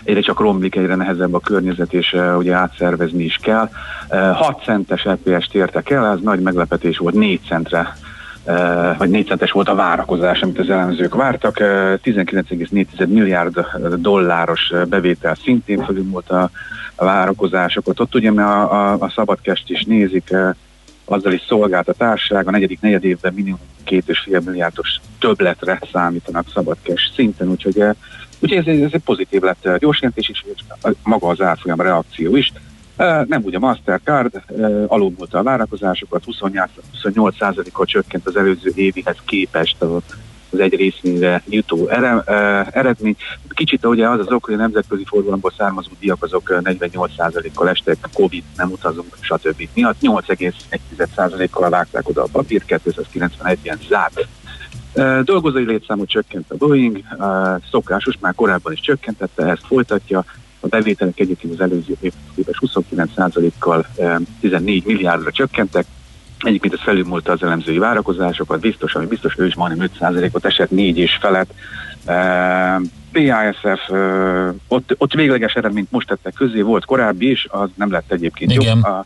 egyre csak romlik, egyre nehezebb a környezet, és ugye átszervezni is kell. Ö, 6 centes EPS-t értek el, ez nagy meglepetés volt, 4 centre vagy 4 centes volt a várakozás, amit az elemzők vártak. Ö, 19,4 milliárd dolláros bevétel szintén fölül volt a, várakozásokat. Ott ugye mert a, a, a szabadkest is nézik, azzal is szolgált a társaság, a negyedik negyed évben minimum két és fél milliárdos többletre számítanak szabadkes szinten, úgyhogy, eh, úgyhogy ez, ez egy pozitív lett eh, gyors jelentés is, és a- maga az árfolyam reakció is. Eh, Nem úgy a Mastercard, alulmúlta a várakozásokat, 28, 28%-kal csökkent az előző évihez képest a- az egy részvényre jutó ere, eredmény. Kicsit ugye az az ok, hogy a nemzetközi forgalomból származó díjak azok eh, 48%-kal estek, Covid, nem utazunk, stb. miatt 8,1%-kal vágták oda a papír, 291 ilyen zárt. Dolgozói létszámot csökkent a Boeing, szokásos, már korábban is csökkentette, ezt folytatja. A bevételek egyébként az előző évhez képest 29%-kal eh, 14 milliárdra csökkentek, Egyébként ez felülmúlta az elemzői várakozásokat, biztos, ami biztos, ő is majdnem 5%-ot esett, 4 és felett. E, PISF, e, ott, ott végleges eredményt most tettek közé, volt korábbi is, az nem lett egyébként Igen. jobb. A,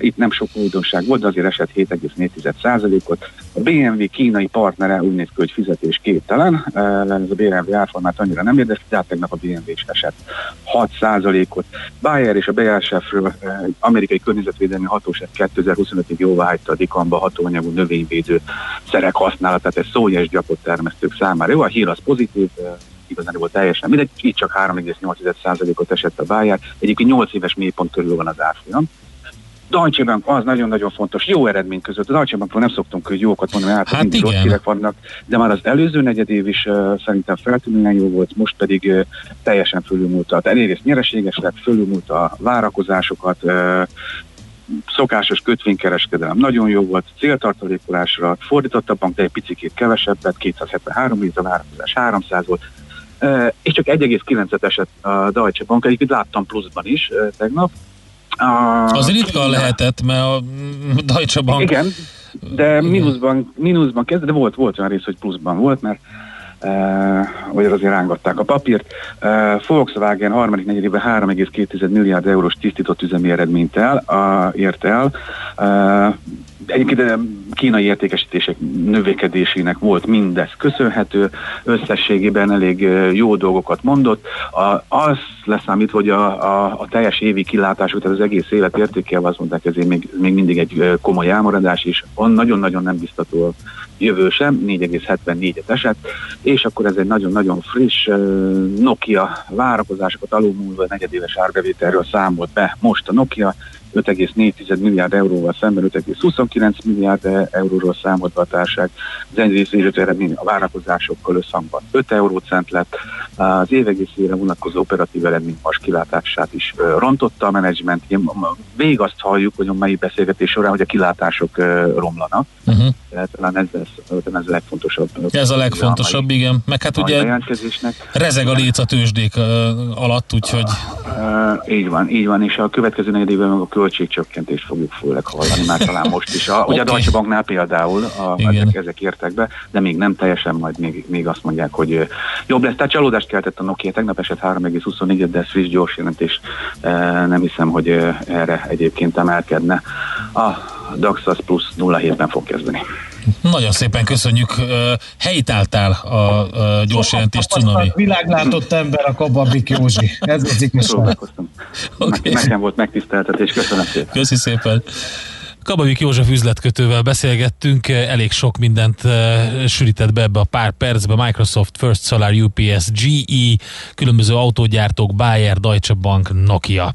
itt nem sok újdonság volt, de azért esett 7,4%-ot. A BMW kínai partnere úgy néz ki, hogy fizetés képtelen. Ez a BMW árformát annyira nem érdekes, de hát tegnap a BMW is esett 6%-ot. Bayer és a BASF-ről amerikai környezetvédelmi hatóság 2025-ig jóvá hagyta a dikamba hatóanyagú növényvédő szerek használatát, ez szója és gyapott termesztők számára. Jó, a hír az pozitív, igazán volt teljesen mindegy, így csak 3,8%-ot esett a Bayer, egyébként 8 éves mélypont körül van az árfolyam. Deutsche Bank az nagyon-nagyon fontos, jó eredmény között. A Deutsche Bankról nem szoktunk hogy jókat mondani, hát, Hát mindig rossz hírek vannak, de már az előző negyed év is uh, szerintem feltűnően jó volt, most pedig uh, teljesen fölülmúlta. Tehát egyrészt nyereséges lett, fölülmúlta a várakozásokat, uh, szokásos kötvénykereskedelem nagyon jó volt, céltartalékolásra fordított a bank, de egy picikét kevesebbet, 273 millió, a várakozás 300 volt, és csak 1,9-et esett a Deutsche Bank, egyébként láttam pluszban is tegnap. Uh, Az ritka lehetett, mert a Deutsche Bank... Igen, de mínuszban, mínuszban kezd, de volt, volt olyan rész, hogy pluszban volt, mert Uh, vagy azért rángatták a papírt. Uh, Volkswagen harmadik negyedében 3,2 milliárd eurós tisztított üzemi eredményt el, uh, ért el. Uh, Egyébként eh, kínai értékesítések növekedésének volt mindez köszönhető, összességében elég jó dolgokat mondott. A, az leszámít, hogy a, a, a teljes évi kilátásuk, tehát az egész évet értékelve azt mondták, ezért még, még mindig egy komoly elmaradás is. Van nagyon-nagyon nem biztató a jövő sem, 4,74-et esett, és akkor ez egy nagyon-nagyon friss Nokia várakozásokat alulmúlva negyedéves árbevételről számolt be most a Nokia, 5,4 milliárd euróval szemben 5,29 milliárd euróról számolt be a társág. Az egész eredmény a várakozásokkal összhangban 5 eurócent lett. Az évegészére vonatkozó operatív eredmény most kilátását is rontotta a menedzsment. Végig azt halljuk, hogy a mai beszélgetés során, hogy a kilátások romlanak. Uh-huh. Talán ez, ez, ez a legfontosabb. Ez a legfontosabb, a igen. Meg hát ugye rezeg a léc a tőzsdék alatt, úgyhogy... Uh, így van, így van, és a következő negyedében meg a költségcsökkentést fogjuk főleg hallani, már talán most is. A, okay. Ugye a Deutsche Banknál például a, ezek, ezek értek be, de még nem teljesen, majd még, még azt mondják, hogy jobb lesz. Tehát csalódást keltett a Nokia, tegnap esett 3,24, de ez friss gyors jelentés. Nem hiszem, hogy erre egyébként emelkedne. A DAX az plusz 0,7-ben fog kezdeni. Nagyon szépen köszönjük. Helytálltál a, a gyors jelentés cunami. Világlátott ember a Kababik Józsi. Ez az igazság. Okay. Nekem volt megtiszteltetés, köszönöm szépen. Köszi szépen. Kababik József üzletkötővel beszélgettünk, elég sok mindent sűrített be ebbe a pár percbe, Microsoft, First Solar, UPS, GE, különböző autógyártók, Bayer, Deutsche Bank, Nokia.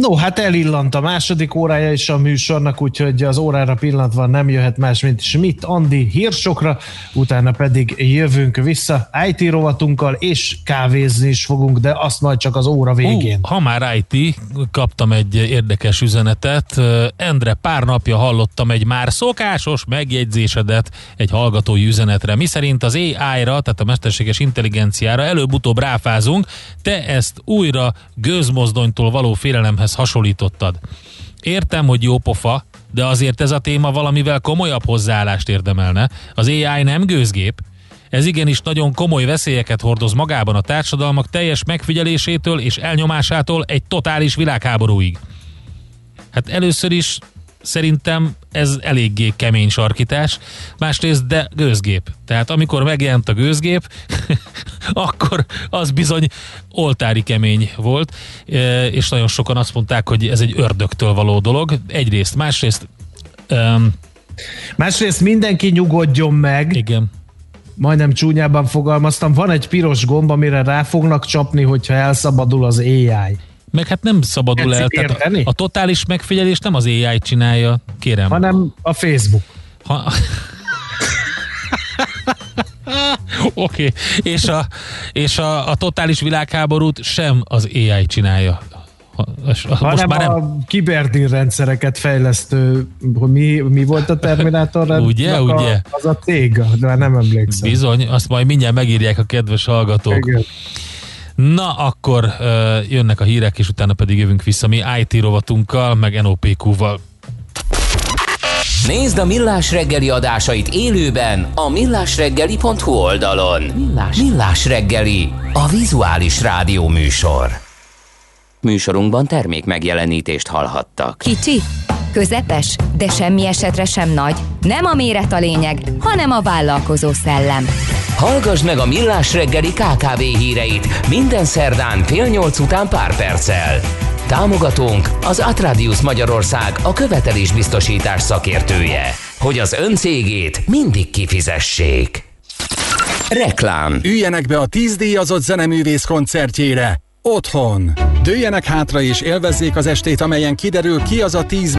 No, hát elillant a második órája is a műsornak, úgyhogy az órára pillantva nem jöhet más, mint Schmidt Andi hírsokra, utána pedig jövünk vissza IT rovatunkkal, és kávézni is fogunk, de azt majd csak az óra végén. Uh, ha már IT, kaptam egy érdekes üzenetet. Endre, pár napja hallottam egy már szokásos megjegyzésedet egy hallgatói üzenetre, Mi szerint az AI-ra, tehát a mesterséges intelligenciára előbb-utóbb ráfázunk, te ezt újra gőzmozdonytól való félelemhez filmhez hasonlítottad. Értem, hogy jó pofa, de azért ez a téma valamivel komolyabb hozzáállást érdemelne. Az AI nem gőzgép, ez igenis nagyon komoly veszélyeket hordoz magában a társadalmak teljes megfigyelésétől és elnyomásától egy totális világháborúig. Hát először is szerintem ez eléggé kemény sarkítás, másrészt de gőzgép. Tehát amikor megjelent a gőzgép, [laughs] akkor az bizony oltári kemény volt, e, és nagyon sokan azt mondták, hogy ez egy ördögtől való dolog. Egyrészt, másrészt um, Másrészt mindenki nyugodjon meg. Igen. Majdnem csúnyában fogalmaztam. Van egy piros gomb, amire rá fognak csapni, hogyha elszabadul az AI. Meg hát nem szabadul el. Tehát a, a totális megfigyelés nem az AI csinálja, kérem. Hanem a Facebook. Ha... [laughs] Oké, okay. és, a, és a, a totális világháborút sem az AI csinálja. Most Hanem már nem... a kiberdín rendszereket fejlesztő, mi, mi volt a Terminátor? [laughs] ugye, a, ugye? Az a cég, de nem emlékszem. Bizony, azt majd mindjárt megírják a kedves hallgatók. Igen. Na, akkor uh, jönnek a hírek, és utána pedig jövünk vissza mi IT rovatunkkal, meg NOPQ-val. Nézd a Millás reggeli adásait élőben a millásreggeli.hu oldalon. Millás, Millás reggeli, a vizuális rádió műsor. Műsorunkban termék megjelenítést hallhattak. Kicsi, közepes, de semmi esetre sem nagy. Nem a méret a lényeg, hanem a vállalkozó szellem. Hallgass meg a Millás reggeli KKV híreit minden szerdán fél nyolc után pár perccel. Támogatónk az Atradius Magyarország a követelésbiztosítás szakértője, hogy az ön cégét mindig kifizessék. Reklám. Üljenek be a 10 díjazott zeneművész koncertjére. Otthon. Dőjenek hátra és élvezzék az estét, amelyen kiderül ki az a 10